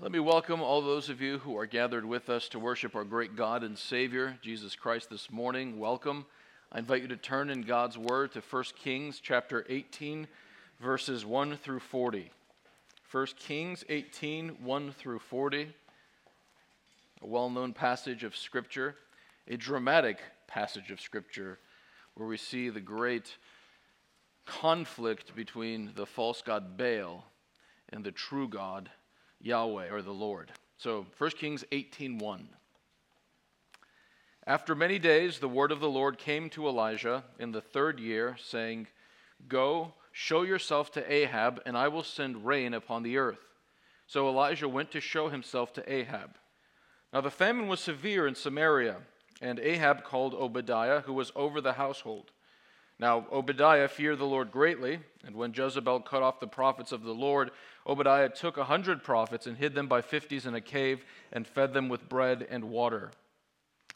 Let me welcome all those of you who are gathered with us to worship our great God and Savior, Jesus Christ, this morning. Welcome. I invite you to turn in God's Word to 1 Kings chapter 18, verses 1 through 40. 1 Kings 18, 1 through 40. A well known passage of Scripture, a dramatic passage of Scripture, where we see the great conflict between the false god Baal and the true God Yahweh or the Lord. So 1 Kings 18:1. After many days the word of the Lord came to Elijah in the 3rd year saying, "Go, show yourself to Ahab, and I will send rain upon the earth." So Elijah went to show himself to Ahab. Now the famine was severe in Samaria, and Ahab called Obadiah, who was over the household. Now Obadiah feared the Lord greatly, and when Jezebel cut off the prophets of the Lord, Obadiah took a hundred prophets and hid them by fifties in a cave and fed them with bread and water.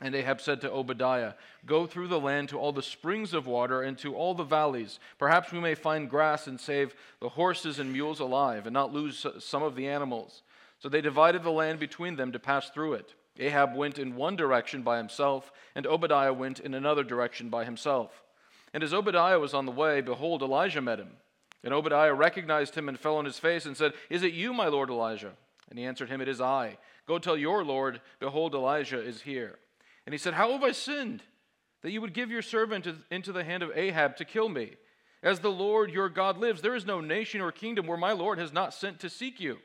And Ahab said to Obadiah, Go through the land to all the springs of water and to all the valleys. Perhaps we may find grass and save the horses and mules alive, and not lose some of the animals. So they divided the land between them to pass through it. Ahab went in one direction by himself, and Obadiah went in another direction by himself. And as Obadiah was on the way, behold, Elijah met him. And Obadiah recognized him and fell on his face and said, Is it you, my lord Elijah? And he answered him, It is I. Go tell your Lord, behold, Elijah is here. And he said, How have I sinned that you would give your servant into the hand of Ahab to kill me? As the Lord your God lives, there is no nation or kingdom where my Lord has not sent to seek you.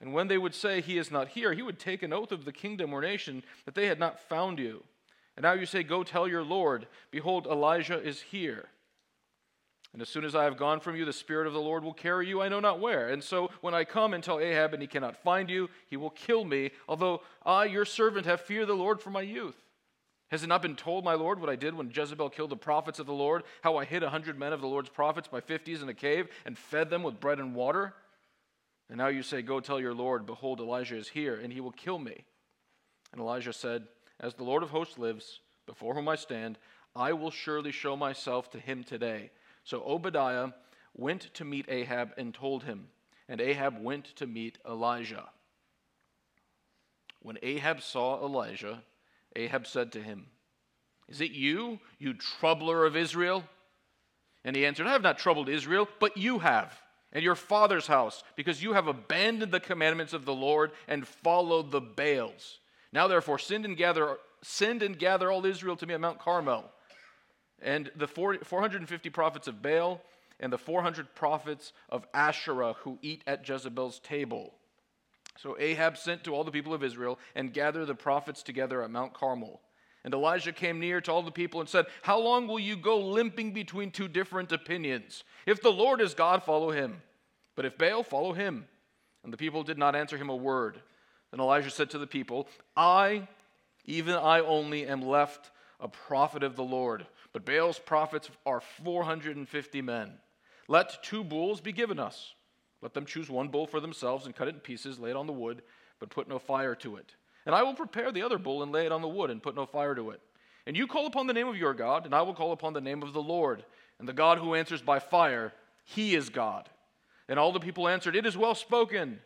And when they would say, He is not here, he would take an oath of the kingdom or nation that they had not found you. And now you say, Go tell your Lord, behold, Elijah is here. And as soon as I have gone from you, the Spirit of the Lord will carry you I know not where. And so when I come and tell Ahab and he cannot find you, he will kill me, although I, your servant, have feared the Lord from my youth. Has it not been told, my Lord, what I did when Jezebel killed the prophets of the Lord, how I hid a hundred men of the Lord's prophets by fifties in a cave and fed them with bread and water? And now you say, Go tell your Lord, behold, Elijah is here, and he will kill me. And Elijah said, As the Lord of hosts lives, before whom I stand, I will surely show myself to him today so Obadiah went to meet Ahab and told him, and Ahab went to meet Elijah. When Ahab saw Elijah, Ahab said to him, Is it you, you troubler of Israel? And he answered, I have not troubled Israel, but you have, and your father's house, because you have abandoned the commandments of the Lord and followed the Baals. Now therefore send and gather send and gather all Israel to me at Mount Carmel and the 450 prophets of Baal and the 400 prophets of Asherah who eat at Jezebel's table. So Ahab sent to all the people of Israel and gathered the prophets together at Mount Carmel. And Elijah came near to all the people and said, How long will you go limping between two different opinions? If the Lord is God, follow him. But if Baal, follow him. And the people did not answer him a word. Then Elijah said to the people, I, even I only, am left a prophet of the Lord but Baal's prophets are 450 men. Let two bulls be given us. Let them choose one bull for themselves and cut it in pieces, lay it on the wood, but put no fire to it. And I will prepare the other bull and lay it on the wood and put no fire to it. And you call upon the name of your God, and I will call upon the name of the Lord. And the God who answers by fire, he is God. And all the people answered, It is well spoken.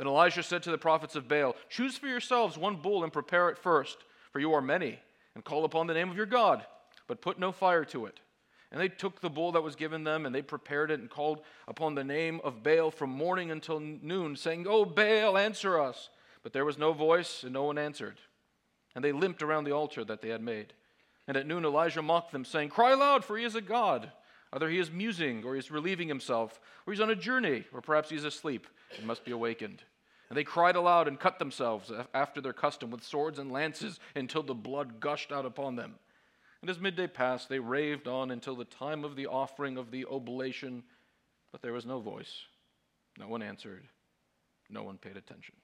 Then Elijah said to the prophets of Baal, Choose for yourselves one bull and prepare it first, for you are many, and call upon the name of your God but put no fire to it. And they took the bull that was given them, and they prepared it and called upon the name of Baal from morning until noon, saying, Oh, Baal, answer us. But there was no voice, and no one answered. And they limped around the altar that they had made. And at noon Elijah mocked them, saying, Cry loud, for he is a god. Either he is musing, or he is relieving himself, or he is on a journey, or perhaps he is asleep and must be awakened. And they cried aloud and cut themselves after their custom with swords and lances until the blood gushed out upon them. And as midday passed, they raved on until the time of the offering of the oblation, but there was no voice. No one answered. No one paid attention.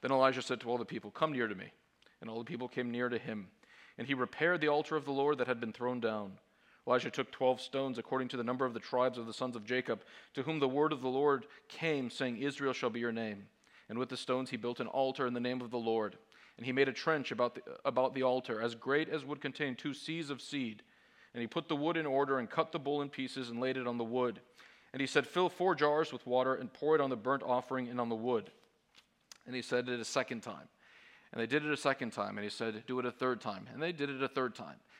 Then Elijah said to all the people, Come near to me. And all the people came near to him. And he repaired the altar of the Lord that had been thrown down. Elijah took twelve stones according to the number of the tribes of the sons of Jacob, to whom the word of the Lord came, saying, Israel shall be your name. And with the stones he built an altar in the name of the Lord. And he made a trench about the, about the altar, as great as would contain two seahs of seed. And he put the wood in order and cut the bull in pieces and laid it on the wood. And he said, Fill four jars with water and pour it on the burnt offering and on the wood. And he said it a second time. And they did it a second time. And he said, Do it a third time. And they did it a third time.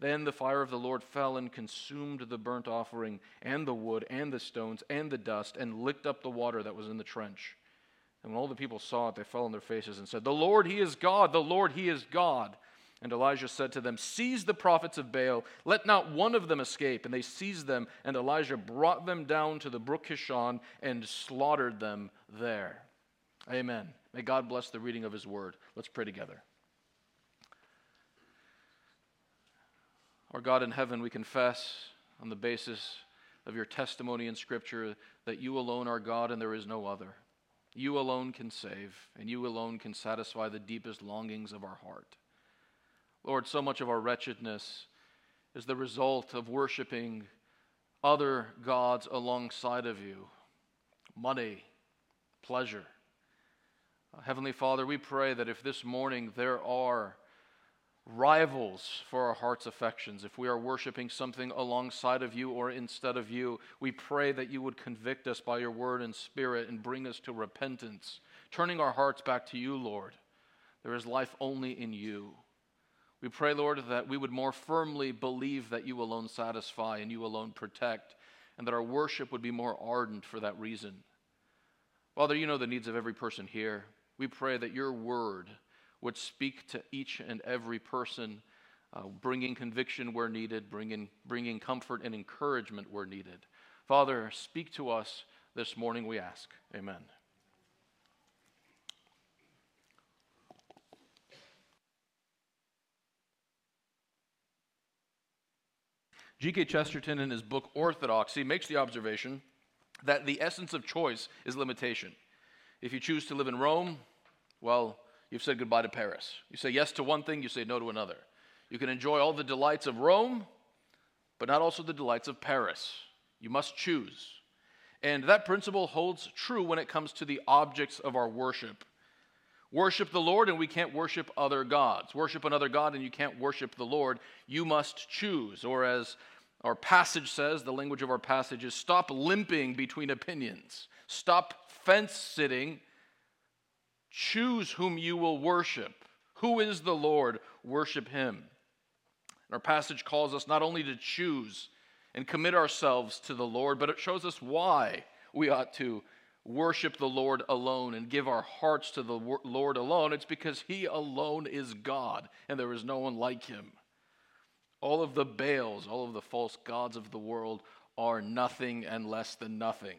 Then the fire of the Lord fell and consumed the burnt offering, and the wood, and the stones, and the dust, and licked up the water that was in the trench. And when all the people saw it, they fell on their faces and said, The Lord, He is God, the Lord, He is God. And Elijah said to them, Seize the prophets of Baal, let not one of them escape. And they seized them, and Elijah brought them down to the brook Kishon and slaughtered them there. Amen. May God bless the reading of His word. Let's pray together. Our God in heaven, we confess on the basis of your testimony in Scripture that you alone are God and there is no other. You alone can save, and you alone can satisfy the deepest longings of our heart. Lord, so much of our wretchedness is the result of worshiping other gods alongside of you money, pleasure. Heavenly Father, we pray that if this morning there are rivals for our heart's affections, if we are worshiping something alongside of you or instead of you, we pray that you would convict us by your word and spirit and bring us to repentance, turning our hearts back to you, Lord. There is life only in you. We pray, Lord, that we would more firmly believe that you alone satisfy and you alone protect, and that our worship would be more ardent for that reason. Father, you know the needs of every person here. We pray that your word would speak to each and every person, uh, bringing conviction where needed, bringing, bringing comfort and encouragement where needed. Father, speak to us this morning, we ask. Amen. G.K. Chesterton, in his book Orthodoxy, makes the observation that the essence of choice is limitation. If you choose to live in Rome, well, you've said goodbye to Paris. You say yes to one thing, you say no to another. You can enjoy all the delights of Rome, but not also the delights of Paris. You must choose. And that principle holds true when it comes to the objects of our worship. Worship the Lord, and we can't worship other gods. Worship another God, and you can't worship the Lord. You must choose. Or, as our passage says, the language of our passage is stop limping between opinions, stop fence sitting Choose whom you will worship. Who is the Lord? Worship him. our passage calls us not only to choose and commit ourselves to the Lord, but it shows us why we ought to worship the Lord alone and give our hearts to the Lord alone. It's because he alone is God and there is no one like him. All of the Baals, all of the false gods of the world are nothing and less than nothing.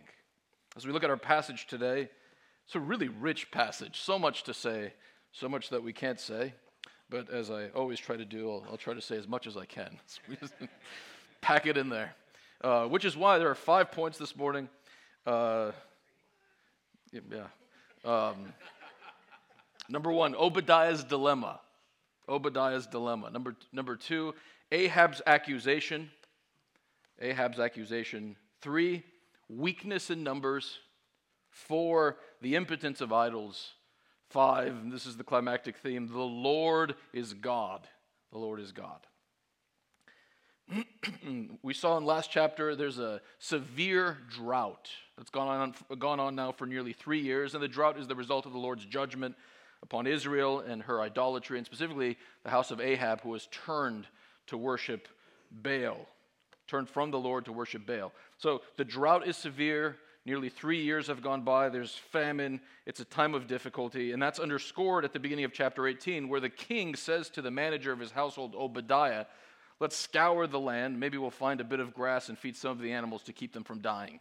As we look at our passage today, it's a really rich passage, so much to say, so much that we can't say. But as I always try to do, I'll, I'll try to say as much as I can. pack it in there. Uh, which is why there are five points this morning. Uh, yeah. Um, number one, Obadiah's dilemma. Obadiah's dilemma. Number, number two, Ahab's accusation. Ahab's accusation. Three, weakness in numbers. Four, the impotence of idols. Five, this is the climactic theme the Lord is God. The Lord is God. we saw in last chapter there's a severe drought that's gone on, gone on now for nearly three years, and the drought is the result of the Lord's judgment upon Israel and her idolatry, and specifically the house of Ahab, who has turned to worship Baal, turned from the Lord to worship Baal. So the drought is severe. Nearly three years have gone by. There's famine. It's a time of difficulty. And that's underscored at the beginning of chapter 18, where the king says to the manager of his household, Obadiah, Let's scour the land. Maybe we'll find a bit of grass and feed some of the animals to keep them from dying.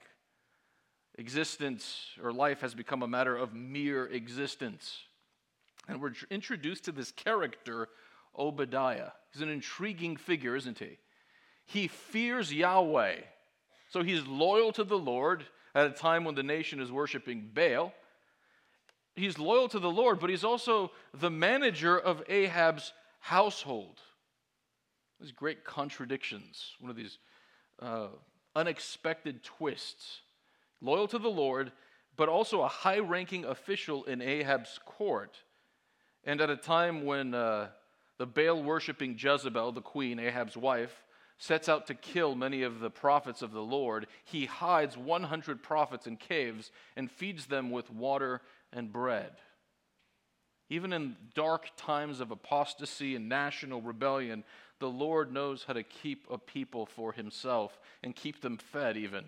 Existence or life has become a matter of mere existence. And we're introduced to this character, Obadiah. He's an intriguing figure, isn't he? He fears Yahweh. So he's loyal to the Lord at a time when the nation is worshiping Baal. he's loyal to the Lord, but he's also the manager of Ahab's household. These great contradictions, one of these uh, unexpected twists. Loyal to the Lord, but also a high ranking official in Ahab's court. And at a time when uh, the Baal worshiping Jezebel, the queen, Ahab's wife, sets out to kill many of the prophets of the Lord, he hides 100 prophets in caves and feeds them with water and bread. Even in dark times of apostasy and national rebellion, the Lord knows how to keep a people for himself and keep them fed, even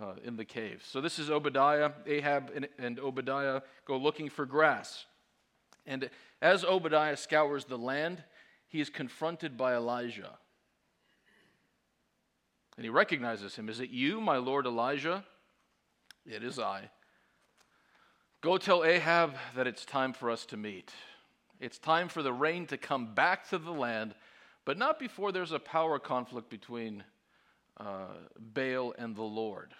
uh, in the caves. So, this is Obadiah. Ahab and, and Obadiah go looking for grass. And as Obadiah scours the land, he is confronted by Elijah. And he recognizes him. Is it you, my Lord Elijah? It is I. Go tell Ahab that it's time for us to meet. It's time for the rain to come back to the land, but not before there's a power conflict between uh, Baal and the Lord.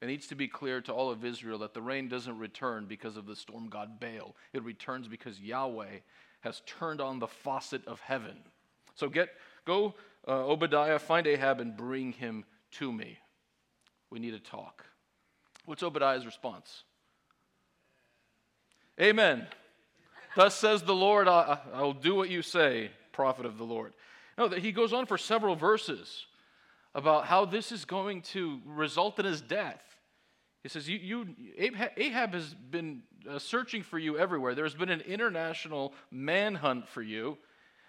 It needs to be clear to all of Israel that the rain doesn't return because of the storm god Baal. It returns because Yahweh has turned on the faucet of heaven. So get go uh, Obadiah, find Ahab and bring him to me. We need to talk. What's Obadiah's response? Amen. Thus says the Lord, I, will do what you say, prophet of the Lord. No, he goes on for several verses about how this is going to result in his death. He says, you, you, Ahab has been uh, searching for you everywhere. There's been an international manhunt for you.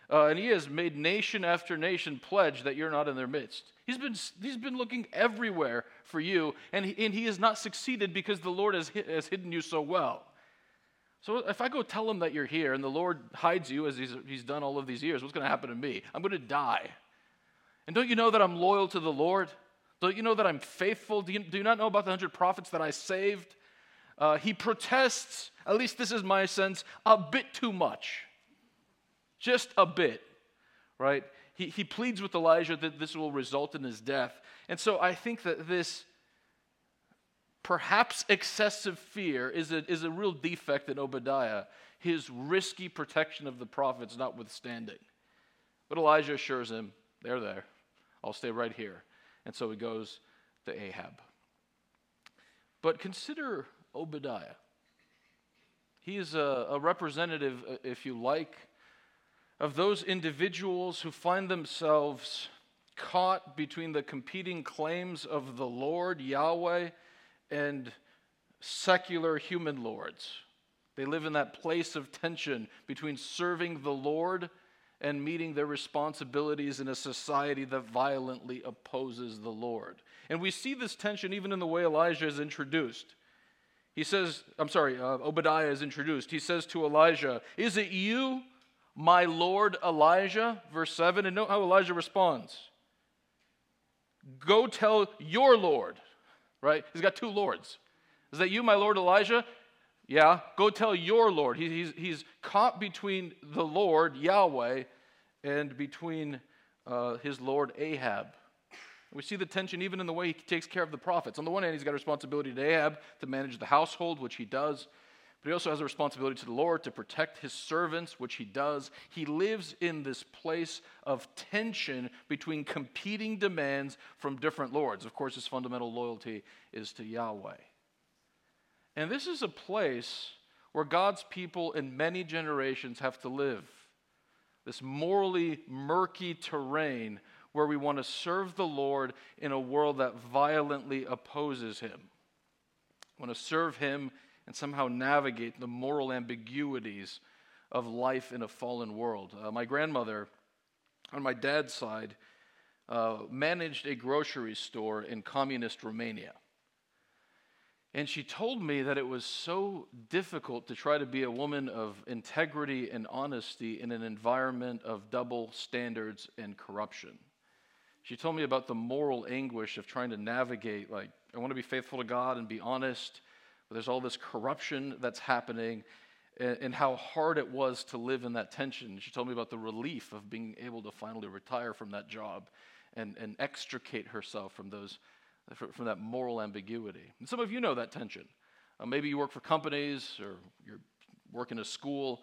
Uh, and he has made nation after nation pledge that you're not in their midst. He's been, he's been looking everywhere for you, and he, and he has not succeeded because the Lord has, has hidden you so well. So if I go tell him that you're here and the Lord hides you as he's, he's done all of these years, what's going to happen to me? I'm going to die. And don't you know that I'm loyal to the Lord? Don't you know that I'm faithful? Do you, do you not know about the hundred prophets that I saved? Uh, he protests, at least this is my sense, a bit too much just a bit, right? He, he pleads with Elijah that this will result in his death. And so I think that this perhaps excessive fear is a, is a real defect in Obadiah, his risky protection of the prophets notwithstanding. But Elijah assures him, they're there. I'll stay right here. And so he goes to Ahab. But consider Obadiah. He is a, a representative, uh, if you like, of those individuals who find themselves caught between the competing claims of the Lord, Yahweh, and secular human lords. They live in that place of tension between serving the Lord and meeting their responsibilities in a society that violently opposes the Lord. And we see this tension even in the way Elijah is introduced. He says, I'm sorry, uh, Obadiah is introduced. He says to Elijah, Is it you? My Lord Elijah, verse 7, and note how Elijah responds. Go tell your Lord, right? He's got two lords. Is that you, my Lord Elijah? Yeah, go tell your Lord. He, he's, he's caught between the Lord, Yahweh, and between uh, his Lord Ahab. We see the tension even in the way he takes care of the prophets. On the one hand, he's got a responsibility to Ahab to manage the household, which he does. But he also has a responsibility to the Lord to protect his servants, which he does. He lives in this place of tension between competing demands from different lords. Of course, his fundamental loyalty is to Yahweh. And this is a place where God's people in many generations have to live. This morally murky terrain where we want to serve the Lord in a world that violently opposes him. We want to serve him and somehow navigate the moral ambiguities of life in a fallen world. Uh, my grandmother, on my dad's side, uh, managed a grocery store in communist Romania. And she told me that it was so difficult to try to be a woman of integrity and honesty in an environment of double standards and corruption. She told me about the moral anguish of trying to navigate, like, I want to be faithful to God and be honest, there's all this corruption that's happening and, and how hard it was to live in that tension. She told me about the relief of being able to finally retire from that job and, and extricate herself from those from that moral ambiguity. And some of you know that tension. Uh, maybe you work for companies or you're working in a school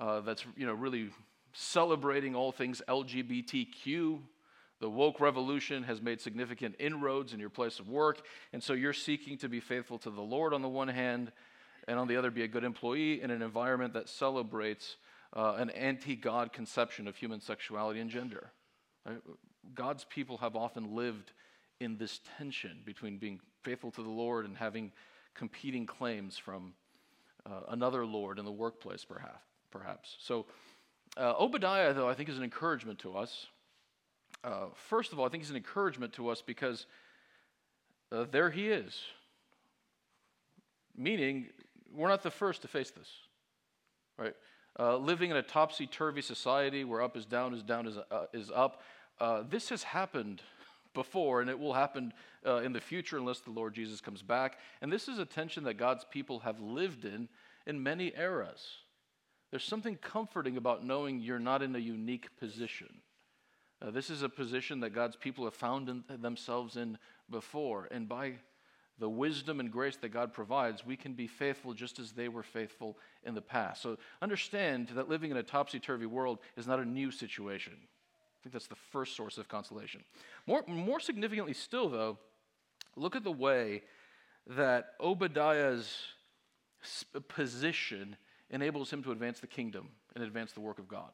uh, that's you know really celebrating all things LGBTQ. The woke revolution has made significant inroads in your place of work, and so you're seeking to be faithful to the Lord on the one hand, and on the other, be a good employee in an environment that celebrates uh, an anti God conception of human sexuality and gender. Right? God's people have often lived in this tension between being faithful to the Lord and having competing claims from uh, another Lord in the workplace, perhaps. perhaps. So, uh, Obadiah, though, I think is an encouragement to us. Uh, first of all, I think he's an encouragement to us because uh, there he is. Meaning, we're not the first to face this, right? Uh, living in a topsy turvy society where up is down, is down is, uh, is up. Uh, this has happened before, and it will happen uh, in the future unless the Lord Jesus comes back. And this is a tension that God's people have lived in in many eras. There's something comforting about knowing you're not in a unique position. Uh, this is a position that God's people have found in, themselves in before, and by the wisdom and grace that God provides, we can be faithful just as they were faithful in the past. So understand that living in a topsy turvy world is not a new situation. I think that's the first source of consolation. More, more significantly still, though, look at the way that Obadiah's position enables him to advance the kingdom and advance the work of God.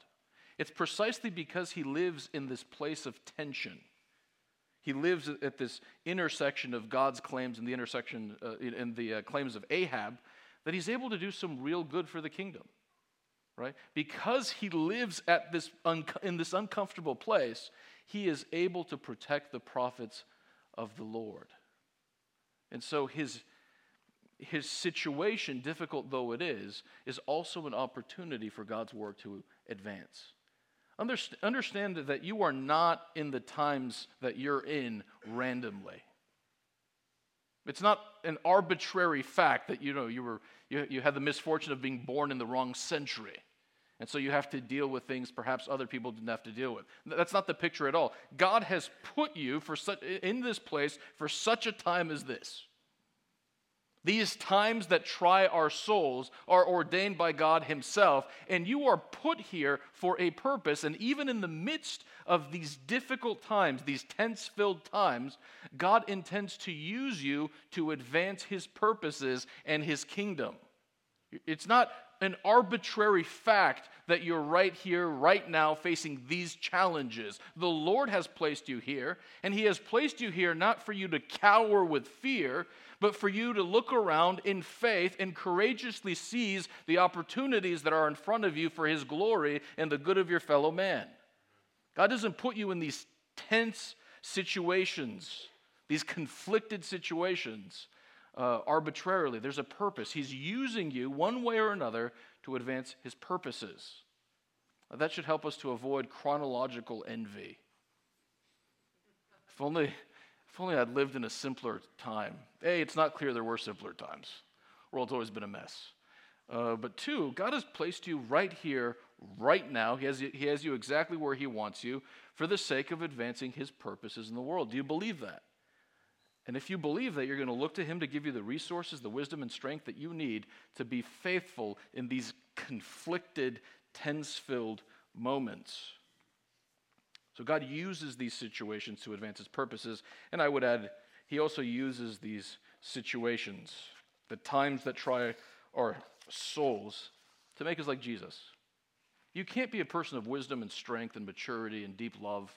It's precisely because he lives in this place of tension he lives at this intersection of God's claims and the intersection uh, and the uh, claims of Ahab that he's able to do some real good for the kingdom. Right? Because he lives at this un- in this uncomfortable place, he is able to protect the prophets of the Lord. And so his his situation, difficult though it is, is also an opportunity for God's work to advance. Understand that you are not in the times that you're in randomly. It's not an arbitrary fact that you know you were you, you had the misfortune of being born in the wrong century. And so you have to deal with things perhaps other people didn't have to deal with. That's not the picture at all. God has put you for such, in this place for such a time as this. These times that try our souls are ordained by God Himself, and you are put here for a purpose. And even in the midst of these difficult times, these tense filled times, God intends to use you to advance His purposes and His kingdom. It's not an arbitrary fact that you're right here, right now, facing these challenges. The Lord has placed you here, and He has placed you here not for you to cower with fear, but for you to look around in faith and courageously seize the opportunities that are in front of you for His glory and the good of your fellow man. God doesn't put you in these tense situations, these conflicted situations. Uh, arbitrarily. There's a purpose. He's using you one way or another to advance his purposes. That should help us to avoid chronological envy. If only, if only I'd lived in a simpler time. A, it's not clear there were simpler times. The world's always been a mess. Uh, but two, God has placed you right here, right now. He has, he has you exactly where He wants you for the sake of advancing His purposes in the world. Do you believe that? And if you believe that, you're going to look to Him to give you the resources, the wisdom, and strength that you need to be faithful in these conflicted, tense filled moments. So God uses these situations to advance his purposes. And I would add, he also uses these situations, the times that try our souls, to make us like Jesus. You can't be a person of wisdom and strength and maturity and deep love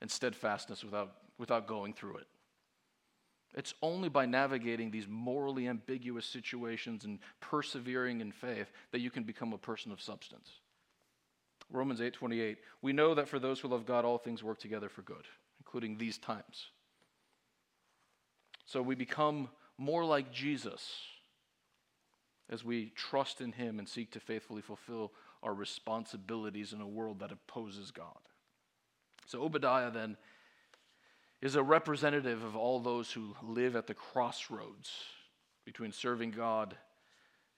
and steadfastness without, without going through it. It's only by navigating these morally ambiguous situations and persevering in faith that you can become a person of substance. Romans 8:28 We know that for those who love God all things work together for good, including these times. So we become more like Jesus as we trust in him and seek to faithfully fulfill our responsibilities in a world that opposes God. So Obadiah then is a representative of all those who live at the crossroads between serving God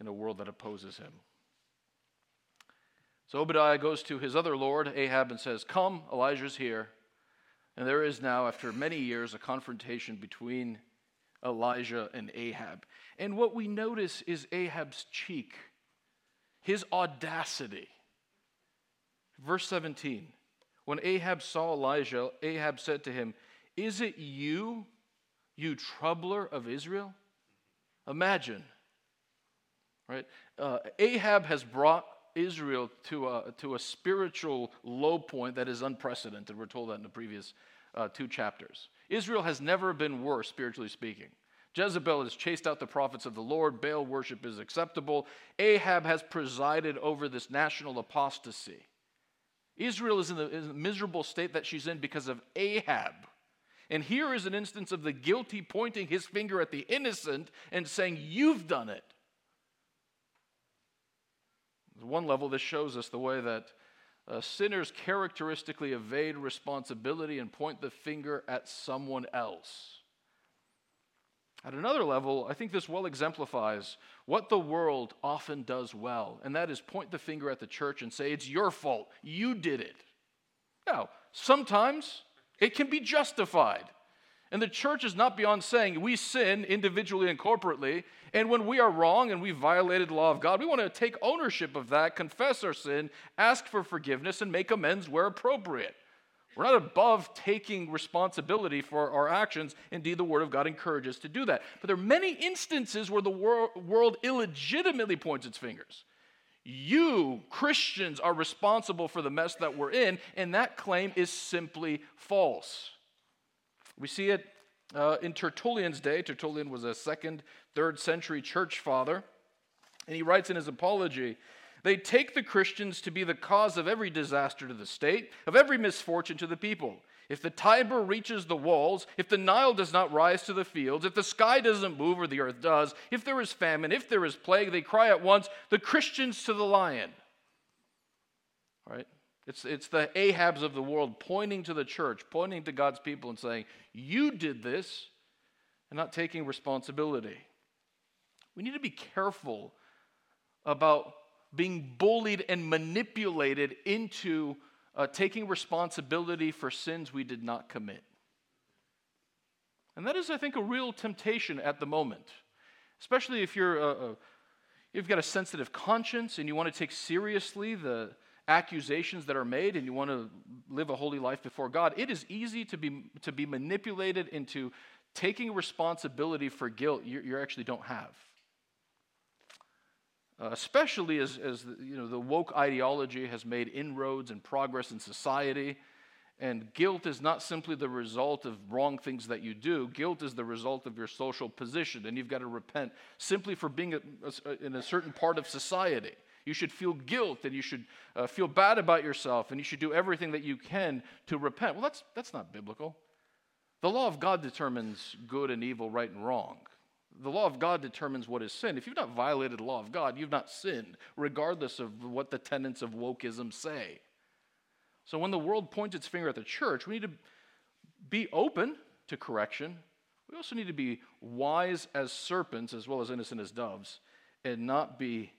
and a world that opposes him. So Obadiah goes to his other lord, Ahab, and says, Come, Elijah's here. And there is now, after many years, a confrontation between Elijah and Ahab. And what we notice is Ahab's cheek, his audacity. Verse 17 When Ahab saw Elijah, Ahab said to him, Is it you, you troubler of Israel? Imagine, right? Uh, Ahab has brought Israel to a, to a spiritual low point that is unprecedented. We're told that in the previous uh, two chapters. Israel has never been worse, spiritually speaking. Jezebel has chased out the prophets of the Lord. Baal worship is acceptable. Ahab has presided over this national apostasy. Israel is in the, in the miserable state that she's in because of Ahab. And here is an instance of the guilty pointing his finger at the innocent and saying, You've done it. At one level, this shows us the way that uh, sinners characteristically evade responsibility and point the finger at someone else. At another level, I think this well exemplifies what the world often does well, and that is point the finger at the church and say, It's your fault. You did it. Now, sometimes it can be justified. And the church is not beyond saying we sin individually and corporately. And when we are wrong and we violated the law of God, we want to take ownership of that, confess our sin, ask for forgiveness, and make amends where appropriate. We're not above taking responsibility for our actions. Indeed, the Word of God encourages to do that. But there are many instances where the wor- world illegitimately points its fingers. You, Christians, are responsible for the mess that we're in, and that claim is simply false. We see it uh, in Tertullian's day. Tertullian was a second, third century church father. And he writes in his apology they take the Christians to be the cause of every disaster to the state, of every misfortune to the people. If the Tiber reaches the walls, if the Nile does not rise to the fields, if the sky doesn't move or the earth does, if there is famine, if there is plague, they cry at once, the Christians to the lion. Right? It's, it's the Ahabs of the world pointing to the church, pointing to God's people, and saying, You did this, and not taking responsibility. We need to be careful about being bullied and manipulated into uh, taking responsibility for sins we did not commit. And that is, I think, a real temptation at the moment, especially if you're a, a, you've got a sensitive conscience and you want to take seriously the accusations that are made and you want to live a holy life before God. It is easy to be to be manipulated into taking responsibility for guilt you, you actually don't have. Uh, especially as, as you know, the woke ideology has made inroads and progress in society. And guilt is not simply the result of wrong things that you do. Guilt is the result of your social position, and you've got to repent simply for being a, a, in a certain part of society. You should feel guilt, and you should uh, feel bad about yourself, and you should do everything that you can to repent. Well, that's, that's not biblical. The law of God determines good and evil, right and wrong. The law of God determines what is sin. If you've not violated the law of God, you've not sinned, regardless of what the tenets of wokeism say. So when the world points its finger at the church, we need to be open to correction. We also need to be wise as serpents as well as innocent as doves and not be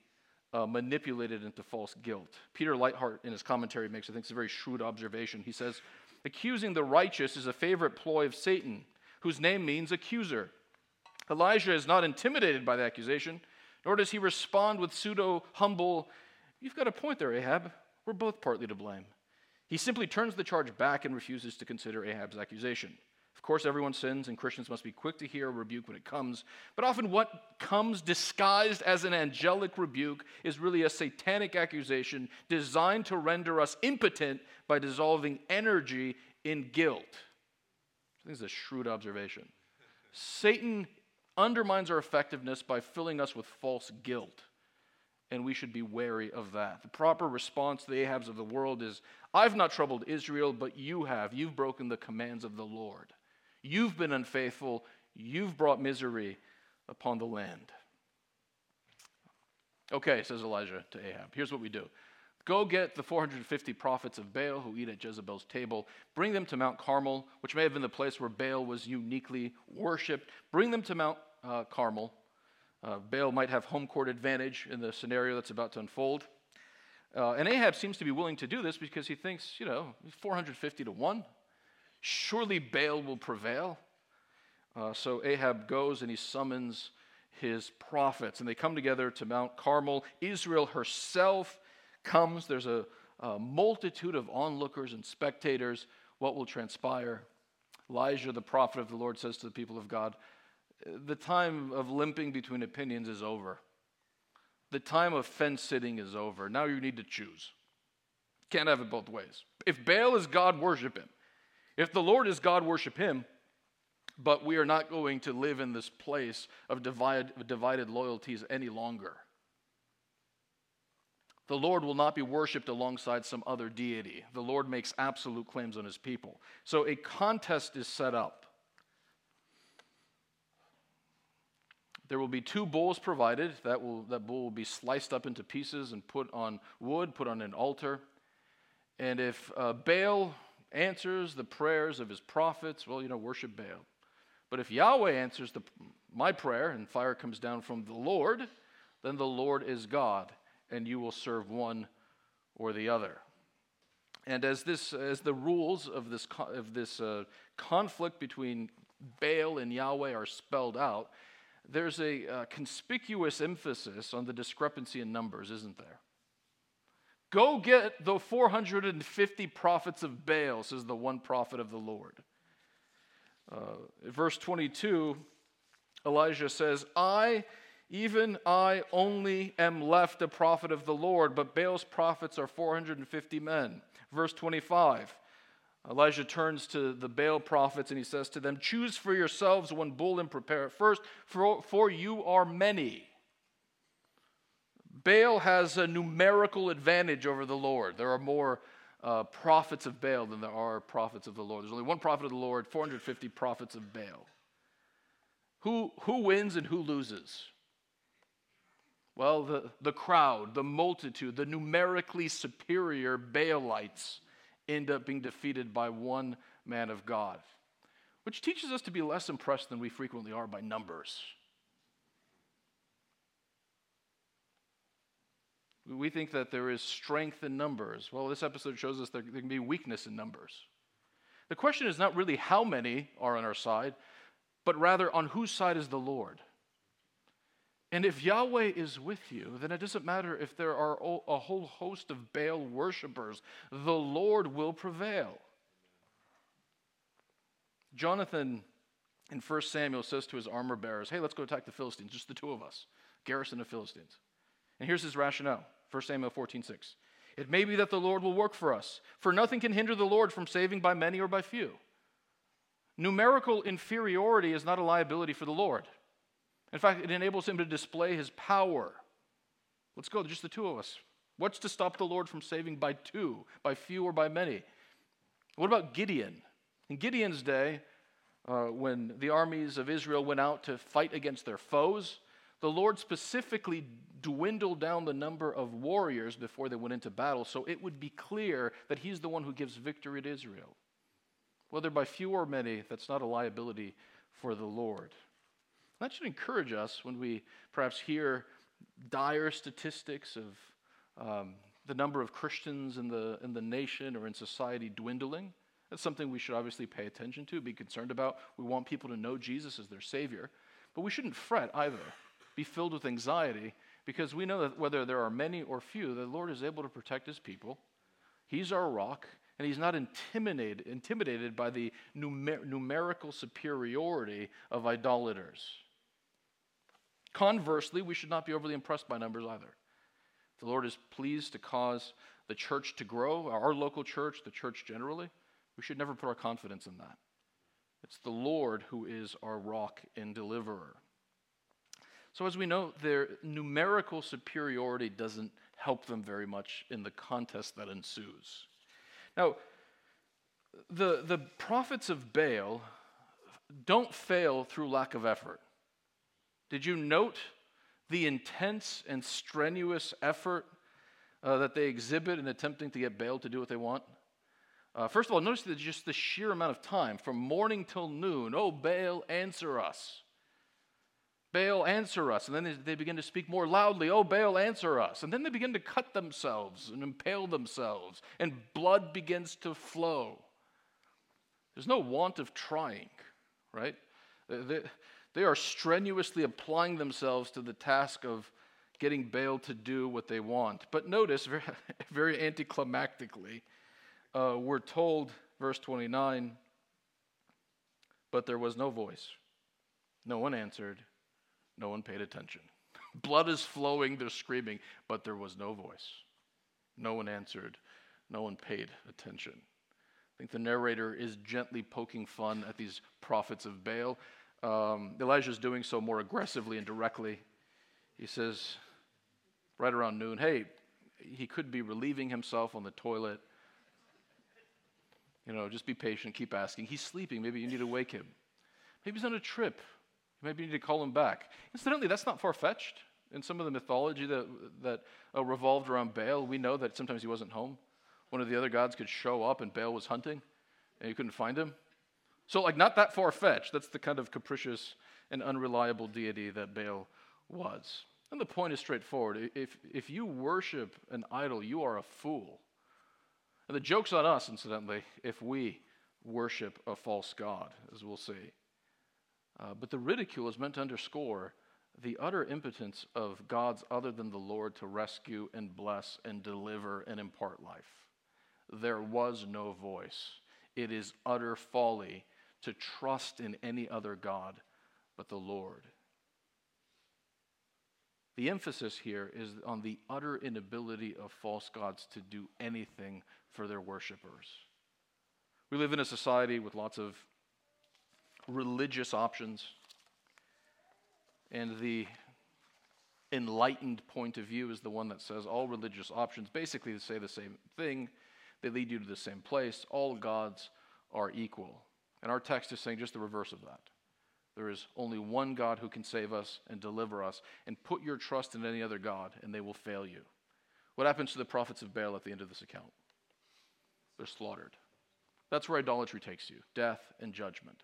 uh, manipulated into false guilt. Peter Leithart, in his commentary, makes, I think, a very shrewd observation. He says, Accusing the righteous is a favorite ploy of Satan, whose name means accuser. Elijah is not intimidated by the accusation, nor does he respond with pseudo humble, You've got a point there, Ahab. We're both partly to blame. He simply turns the charge back and refuses to consider Ahab's accusation. Of course, everyone sins, and Christians must be quick to hear a rebuke when it comes. But often, what comes disguised as an angelic rebuke is really a satanic accusation designed to render us impotent by dissolving energy in guilt. I think it's a shrewd observation. Satan undermines our effectiveness by filling us with false guilt. And we should be wary of that. The proper response to the Ahabs of the world is I've not troubled Israel, but you have. You've broken the commands of the Lord. You've been unfaithful. You've brought misery upon the land. Okay, says Elijah to Ahab. Here's what we do Go get the 450 prophets of Baal who eat at Jezebel's table. Bring them to Mount Carmel, which may have been the place where Baal was uniquely worshiped. Bring them to Mount uh, Carmel. Uh, Baal might have home court advantage in the scenario that's about to unfold. Uh, and Ahab seems to be willing to do this because he thinks, you know, 450 to 1. Surely Baal will prevail. Uh, so Ahab goes and he summons his prophets, and they come together to Mount Carmel. Israel herself comes. There's a, a multitude of onlookers and spectators. What will transpire? Elijah, the prophet of the Lord, says to the people of God, The time of limping between opinions is over. The time of fence sitting is over. Now you need to choose. Can't have it both ways. If Baal is God, worship him. If the Lord is God, worship him. But we are not going to live in this place of divided, divided loyalties any longer. The Lord will not be worshiped alongside some other deity. The Lord makes absolute claims on his people. So a contest is set up. There will be two bulls provided. That, will, that bull will be sliced up into pieces and put on wood, put on an altar. And if uh, Baal answers the prayers of his prophets, well, you know, worship Baal. But if Yahweh answers the, my prayer and fire comes down from the Lord, then the Lord is God, and you will serve one or the other. And as, this, as the rules of this, of this uh, conflict between Baal and Yahweh are spelled out, there's a uh, conspicuous emphasis on the discrepancy in numbers, isn't there? Go get the 450 prophets of Baal, says the one prophet of the Lord. Uh, verse 22, Elijah says, I, even I only am left a prophet of the Lord, but Baal's prophets are 450 men. Verse 25, Elijah turns to the Baal prophets and he says to them, Choose for yourselves one bull and prepare it first, for, for you are many. Baal has a numerical advantage over the Lord. There are more uh, prophets of Baal than there are prophets of the Lord. There's only one prophet of the Lord, 450 prophets of Baal. Who, who wins and who loses? Well, the, the crowd, the multitude, the numerically superior Baalites end up being defeated by one man of God, which teaches us to be less impressed than we frequently are by numbers. We think that there is strength in numbers. Well, this episode shows us there, there can be weakness in numbers. The question is not really how many are on our side, but rather on whose side is the Lord. And if Yahweh is with you, then it doesn't matter if there are a whole host of Baal worshippers, the Lord will prevail. Jonathan in 1 Samuel says to his armor bearers, Hey, let's go attack the Philistines, just the two of us, garrison of Philistines. And here's his rationale 1 Samuel 14, 6. It may be that the Lord will work for us, for nothing can hinder the Lord from saving by many or by few. Numerical inferiority is not a liability for the Lord. In fact, it enables him to display his power. Let's go, just the two of us. What's to stop the Lord from saving by two, by few, or by many? What about Gideon? In Gideon's day, uh, when the armies of Israel went out to fight against their foes, the Lord specifically dwindled down the number of warriors before they went into battle so it would be clear that He's the one who gives victory to Israel. Whether by few or many, that's not a liability for the Lord. That should encourage us when we perhaps hear dire statistics of um, the number of Christians in the, in the nation or in society dwindling. That's something we should obviously pay attention to, be concerned about. We want people to know Jesus as their Savior, but we shouldn't fret either be filled with anxiety because we know that whether there are many or few, the Lord is able to protect his people. He's our rock, and he's not intimidated, intimidated by the numer- numerical superiority of idolaters. Conversely, we should not be overly impressed by numbers either. The Lord is pleased to cause the church to grow, our local church, the church generally. We should never put our confidence in that. It's the Lord who is our rock and deliverer. So, as we know, their numerical superiority doesn't help them very much in the contest that ensues. Now, the, the prophets of Baal don't fail through lack of effort. Did you note the intense and strenuous effort uh, that they exhibit in attempting to get Baal to do what they want? Uh, first of all, notice that just the sheer amount of time from morning till noon. Oh, Baal, answer us. Baal, answer us. And then they, they begin to speak more loudly, Oh, Baal, answer us. And then they begin to cut themselves and impale themselves, and blood begins to flow. There's no want of trying, right? They are strenuously applying themselves to the task of getting Baal to do what they want. But notice, very, very anticlimactically, uh, we're told, verse 29, but there was no voice. No one answered. No one paid attention. Blood is flowing, they're screaming, but there was no voice. No one answered. No one paid attention. I think the narrator is gently poking fun at these prophets of Baal. Um, Elijah is doing so more aggressively and directly. He says, right around noon, hey, he could be relieving himself on the toilet. You know, just be patient, keep asking. He's sleeping. Maybe you need to wake him. Maybe he's on a trip. Maybe you need to call him back. Incidentally, that's not far fetched. In some of the mythology that, that uh, revolved around Baal, we know that sometimes he wasn't home. One of the other gods could show up and Baal was hunting and you couldn't find him. So, like, not that far fetched. That's the kind of capricious and unreliable deity that Baal was. And the point is straightforward. If, if you worship an idol, you are a fool. And the joke's on us, incidentally, if we worship a false God, as we'll see. Uh, but the ridicule is meant to underscore the utter impotence of gods other than the Lord to rescue and bless and deliver and impart life. There was no voice. It is utter folly to trust in any other God but the Lord. The emphasis here is on the utter inability of false gods to do anything for their worshippers. We live in a society with lots of religious options, and the enlightened point of view is the one that says all religious options basically say the same thing. They lead you to the same place. All gods are equal. And our text is saying just the reverse of that. There is only one God who can save us and deliver us. And put your trust in any other God, and they will fail you. What happens to the prophets of Baal at the end of this account? They're slaughtered. That's where idolatry takes you death and judgment.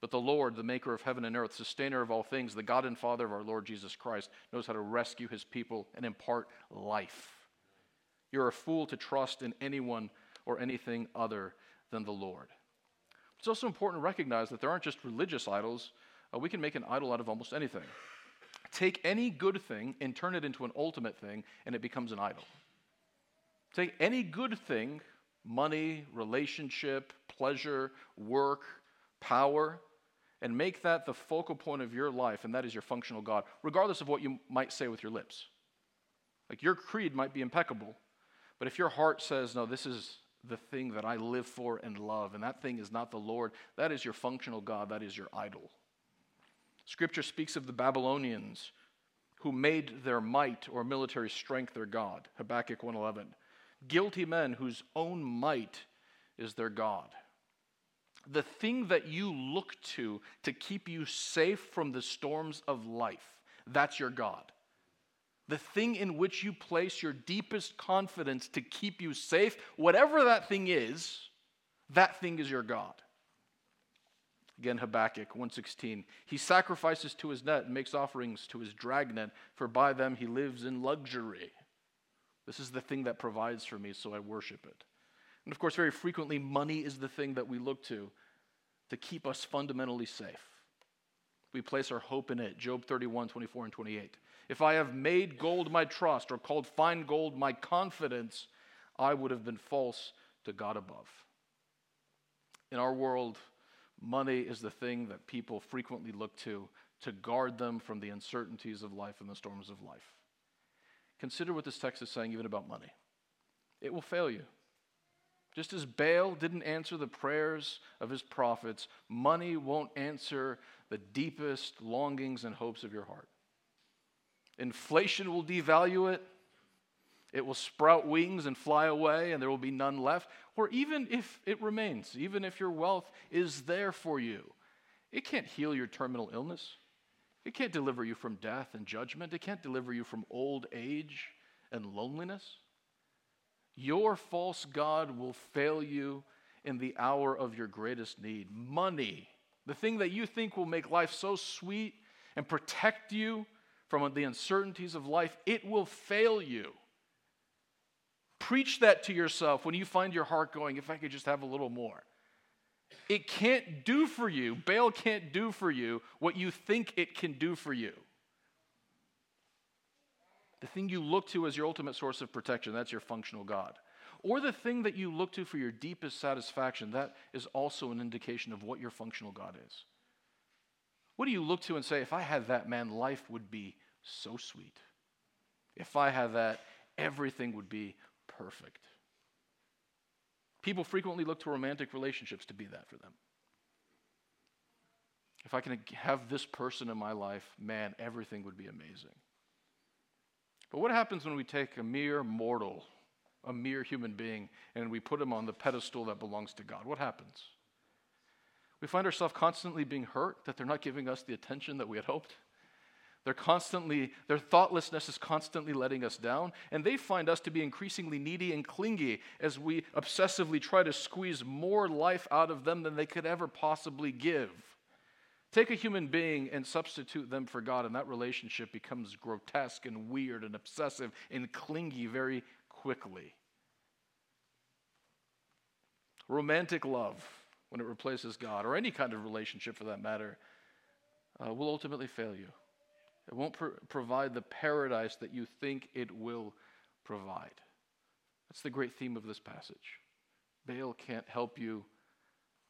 But the Lord, the maker of heaven and earth, sustainer of all things, the God and Father of our Lord Jesus Christ, knows how to rescue his people and impart life. You're a fool to trust in anyone or anything other than the Lord. It's also important to recognize that there aren't just religious idols. Uh, we can make an idol out of almost anything. Take any good thing and turn it into an ultimate thing, and it becomes an idol. Take any good thing money, relationship, pleasure, work, power and make that the focal point of your life, and that is your functional God, regardless of what you might say with your lips. Like your creed might be impeccable, but if your heart says, no, this is the thing that I live for and love, and that thing is not the Lord, that is your functional God, that is your idol. Scripture speaks of the Babylonians who made their might or military strength their God. Habakkuk 1:11. Guilty men whose own might is their God. The thing that you look to to keep you safe from the storms of life, that's your God the thing in which you place your deepest confidence to keep you safe, whatever that thing is, that thing is your God. Again, Habakkuk 1:16. He sacrifices to his net and makes offerings to his dragnet, for by them he lives in luxury. This is the thing that provides for me, so I worship it. And of course, very frequently, money is the thing that we look to to keep us fundamentally safe. We place our hope in it. Job 31, 24, and 28. If I have made gold my trust or called fine gold my confidence, I would have been false to God above. In our world, money is the thing that people frequently look to to guard them from the uncertainties of life and the storms of life. Consider what this text is saying even about money. It will fail you. Just as Baal didn't answer the prayers of his prophets, money won't answer the deepest longings and hopes of your heart. Inflation will devalue it. It will sprout wings and fly away, and there will be none left. Or even if it remains, even if your wealth is there for you, it can't heal your terminal illness. It can't deliver you from death and judgment. It can't deliver you from old age and loneliness. Your false God will fail you in the hour of your greatest need. Money, the thing that you think will make life so sweet and protect you from the uncertainties of life, it will fail you. Preach that to yourself when you find your heart going, if I could just have a little more. it can't do for you, Baal can't do for you what you think it can do for you. The thing you look to as your ultimate source of protection, that's your functional God. Or the thing that you look to for your deepest satisfaction, that is also an indication of what your functional God is. What do you look to and say, if I had that, man, life would be so sweet? If I had that, everything would be perfect. People frequently look to romantic relationships to be that for them. If I can have this person in my life, man, everything would be amazing. But what happens when we take a mere mortal, a mere human being, and we put him on the pedestal that belongs to God? What happens? We find ourselves constantly being hurt that they're not giving us the attention that we had hoped. They're constantly, their thoughtlessness is constantly letting us down, and they find us to be increasingly needy and clingy as we obsessively try to squeeze more life out of them than they could ever possibly give. Take a human being and substitute them for God, and that relationship becomes grotesque and weird and obsessive and clingy very quickly. Romantic love, when it replaces God, or any kind of relationship for that matter, uh, will ultimately fail you. It won't provide the paradise that you think it will provide. That's the great theme of this passage. Baal can't help you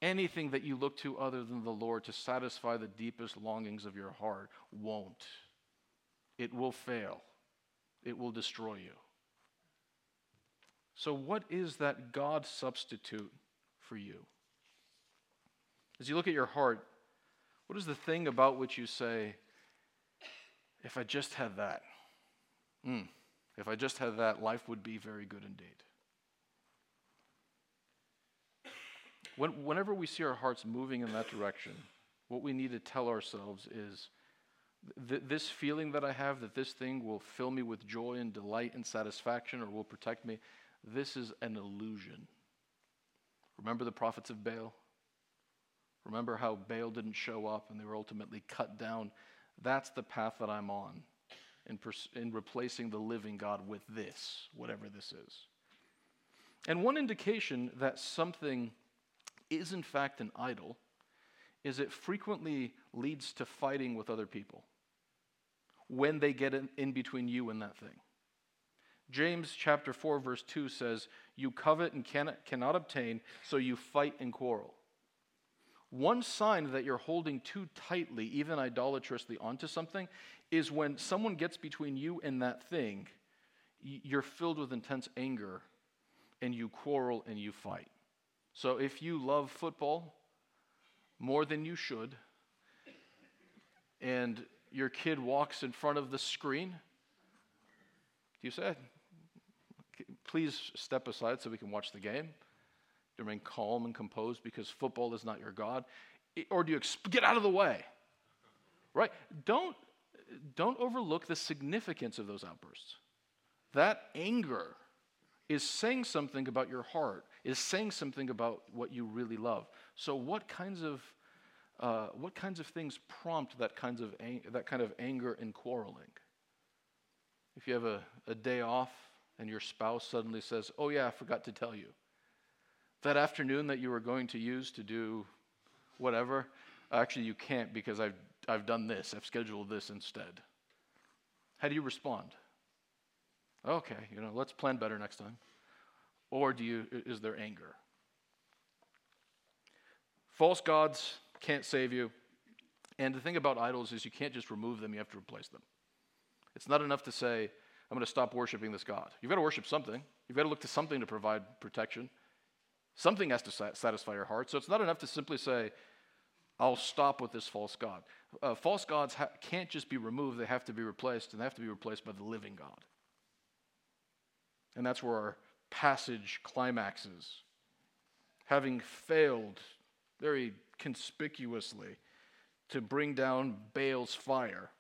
Anything that you look to other than the Lord to satisfy the deepest longings of your heart won't. It will fail, it will destroy you. So, what is that God substitute for you? As you look at your heart, what is the thing about which you say, if I just had that, mm, if I just had that, life would be very good indeed? When, whenever we see our hearts moving in that direction, what we need to tell ourselves is th- this feeling that I have that this thing will fill me with joy and delight and satisfaction or will protect me, this is an illusion. Remember the prophets of Baal? Remember how Baal didn't show up and they were ultimately cut down? That's the path that I'm on in, pers- in replacing the living God with this, whatever this is. And one indication that something is in fact an idol is it frequently leads to fighting with other people when they get in, in, between you and that thing. James chapter 4 verse 2 says, "You covet and cannot, cannot obtain, so you fight and quarrel." One sign that you're holding too tightly, even idolatrously, onto something is when someone gets between you and that thing, you're filled with intense anger and you quarrel and you fight. So if you love football more than you should, and your kid walks in front of the screen, do you say, please step aside so we can watch the game? Remain calm and composed because football is not your God? Or do you exp- get out of the way? Right? Don't, don't overlook the significance of those outbursts. That anger is saying something about your heart, is saying something about what you really love. So, what kinds of uh, what kinds of things prompt that kinds of ang- that kind of anger and quarreling? If you have a, a day off and your spouse suddenly says, "Oh yeah, I forgot to tell you," that afternoon that you were going to use to do whatever, actually you can't because I've I've done this. I've scheduled this instead. How do you respond? Okay, you know, let's plan better next time. Or do you is there anger? False gods can't save you. And the thing about idols is you can't just remove them, you have to replace them. It's not enough to say, I'm going to stop worshiping this God. You've got to worship something. You've got to look to something to provide protection. Something has to satisfy your heart. So it's not enough to simply say, I'll stop with this false God. Uh, false gods ha- can't just be removed, they have to be replaced, and they have to be replaced by the living God. And that's where our passage climaxes. Having failed very conspicuously to bring down Baal's fire,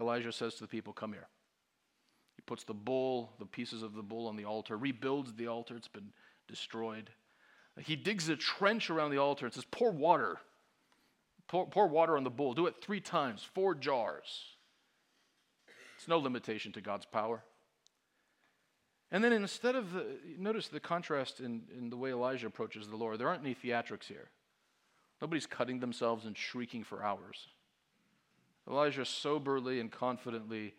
Elijah says to the people, Come here. He puts the bull, the pieces of the bull on the altar, rebuilds the altar, it's been destroyed. He digs a trench around the altar and says, Pour water. Pour, pour water on the bull. Do it three times, four jars. It's no limitation to God's power. And then instead of the, notice the contrast in, in the way Elijah approaches the Lord. There aren't any theatrics here. Nobody's cutting themselves and shrieking for hours. Elijah soberly and confidently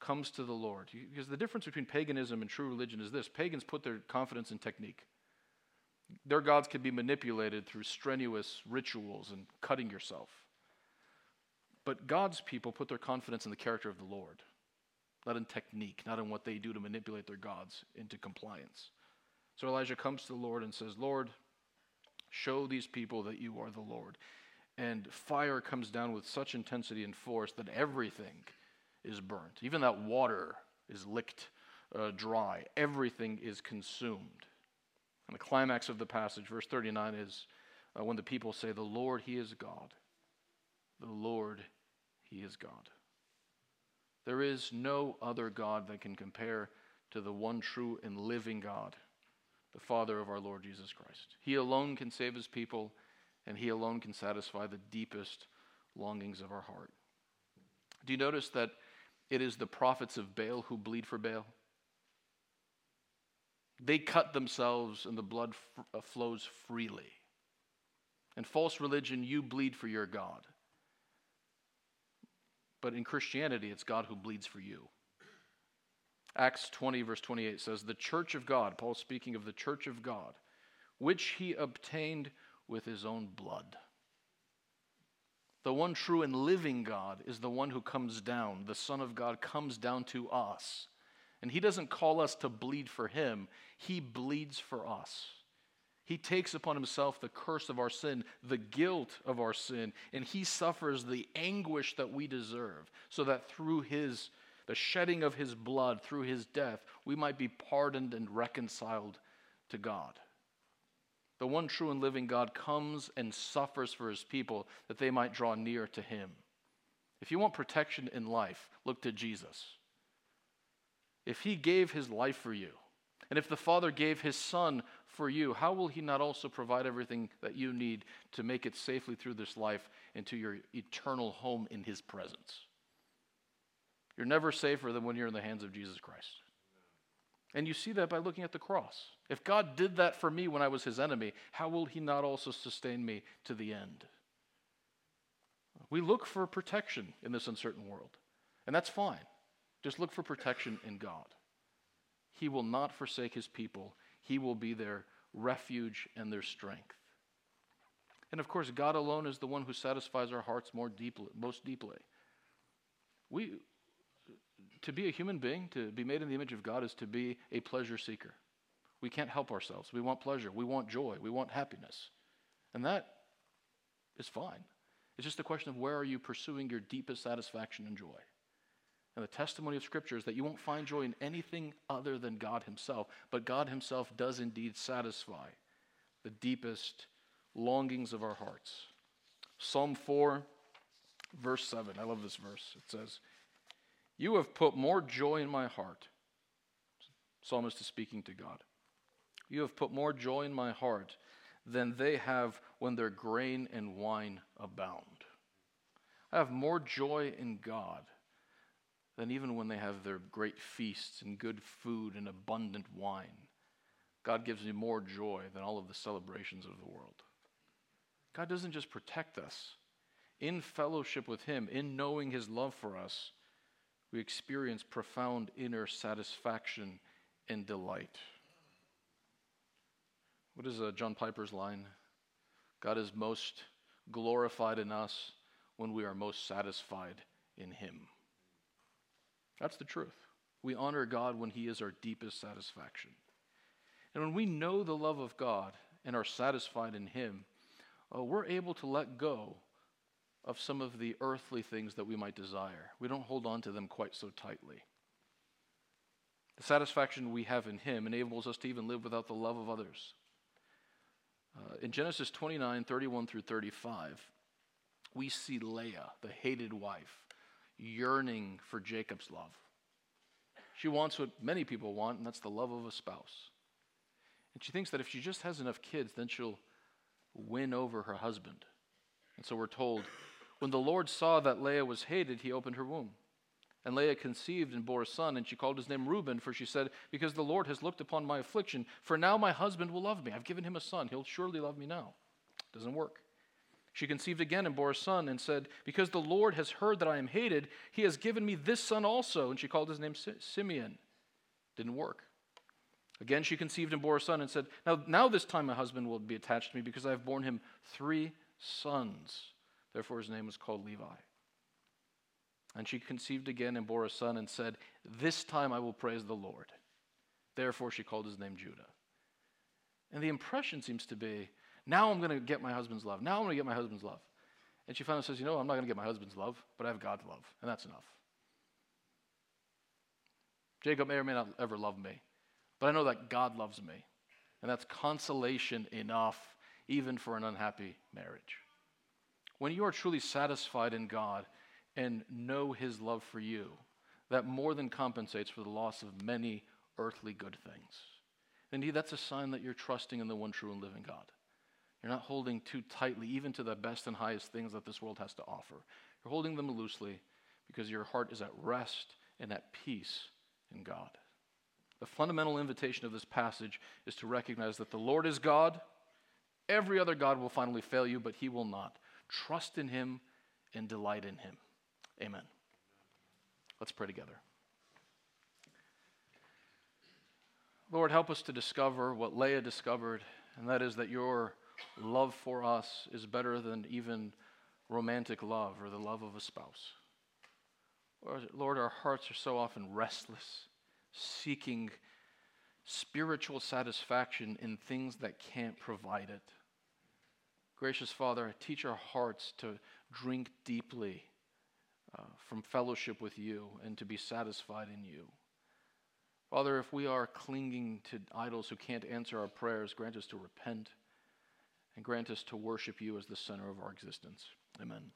comes to the Lord. Because the difference between paganism and true religion is this pagans put their confidence in technique. Their gods can be manipulated through strenuous rituals and cutting yourself. But God's people put their confidence in the character of the Lord, not in technique, not in what they do to manipulate their gods into compliance. So Elijah comes to the Lord and says, Lord, show these people that you are the Lord. And fire comes down with such intensity and force that everything is burnt. Even that water is licked uh, dry. Everything is consumed. And the climax of the passage, verse 39, is uh, when the people say, The Lord, He is God. The Lord, He is God. There is no other God that can compare to the one true and living God, the Father of our Lord Jesus Christ. He alone can save His people, and He alone can satisfy the deepest longings of our heart. Do you notice that it is the prophets of Baal who bleed for Baal. They cut themselves and the blood f- uh, flows freely. In false religion, you bleed for your God. But in Christianity, it's God who bleeds for you. Acts 20, verse 28 says, The church of God, Paul speaking of the church of God, which he obtained with his own blood. The one true and living God is the one who comes down. The Son of God comes down to us. And He doesn't call us to bleed for Him, He bleeds for us. He takes upon Himself the curse of our sin, the guilt of our sin, and He suffers the anguish that we deserve, so that through His the shedding of his blood through his death, we might be pardoned and reconciled to God. The one true and living God comes and suffers for his people that they might draw near to him. If you want protection in life, look to Jesus. If he gave his life for you, and if the Father gave his Son for you, how will he not also provide everything that you need to make it safely through this life into your eternal home in his presence? You're never safer than when you're in the hands of Jesus Christ. And you see that by looking at the cross. If God did that for me when I was his enemy, how will he not also sustain me to the end? We look for protection in this uncertain world, and that's fine. Just look for protection in God. He will not forsake his people, he will be their refuge and their strength. And of course, God alone is the one who satisfies our hearts more deeply, most deeply. We, to be a human being, to be made in the image of God, is to be a pleasure seeker. We can't help ourselves. We want pleasure. We want joy. We want happiness. And that is fine. It's just a question of where are you pursuing your deepest satisfaction and joy. And the testimony of Scripture is that you won't find joy in anything other than God Himself. But God Himself does indeed satisfy the deepest longings of our hearts. Psalm 4, verse 7. I love this verse. It says, you have put more joy in my heart. Psalmist is speaking to God. You have put more joy in my heart than they have when their grain and wine abound. I have more joy in God than even when they have their great feasts and good food and abundant wine. God gives me more joy than all of the celebrations of the world. God doesn't just protect us. In fellowship with Him, in knowing His love for us, we experience profound inner satisfaction and delight. What is uh, John Piper's line? God is most glorified in us when we are most satisfied in Him. That's the truth. We honor God when He is our deepest satisfaction. And when we know the love of God and are satisfied in Him, uh, we're able to let go of some of the earthly things that we might desire. We don't hold on to them quite so tightly. The satisfaction we have in Him enables us to even live without the love of others. Uh, in Genesis 29 31 through 35, we see Leah, the hated wife, yearning for Jacob's love. She wants what many people want, and that's the love of a spouse. And she thinks that if she just has enough kids, then she'll win over her husband. And so we're told when the Lord saw that Leah was hated, he opened her womb. And Leah conceived and bore a son, and she called his name Reuben, for she said, Because the Lord has looked upon my affliction, for now my husband will love me. I've given him a son. He'll surely love me now. Doesn't work. She conceived again and bore a son and said, Because the Lord has heard that I am hated, he has given me this son also. And she called his name Simeon. Didn't work. Again, she conceived and bore a son and said, Now, now this time my husband will be attached to me because I have borne him three sons. Therefore, his name was called Levi. And she conceived again and bore a son and said, This time I will praise the Lord. Therefore, she called his name Judah. And the impression seems to be, now I'm going to get my husband's love. Now I'm going to get my husband's love. And she finally says, You know, I'm not going to get my husband's love, but I have God's love, and that's enough. Jacob may or may not ever love me, but I know that God loves me. And that's consolation enough, even for an unhappy marriage. When you are truly satisfied in God and know His love for you, that more than compensates for the loss of many earthly good things. Indeed, that's a sign that you're trusting in the one true and living God. You're not holding too tightly, even to the best and highest things that this world has to offer. You're holding them loosely because your heart is at rest and at peace in God. The fundamental invitation of this passage is to recognize that the Lord is God. Every other God will finally fail you, but He will not. Trust in Him and delight in Him. Amen. Let's pray together. Lord, help us to discover what Leah discovered, and that is that your love for us is better than even romantic love or the love of a spouse. Lord, our hearts are so often restless, seeking spiritual satisfaction in things that can't provide it. Gracious Father, teach our hearts to drink deeply uh, from fellowship with you and to be satisfied in you. Father, if we are clinging to idols who can't answer our prayers, grant us to repent and grant us to worship you as the center of our existence. Amen.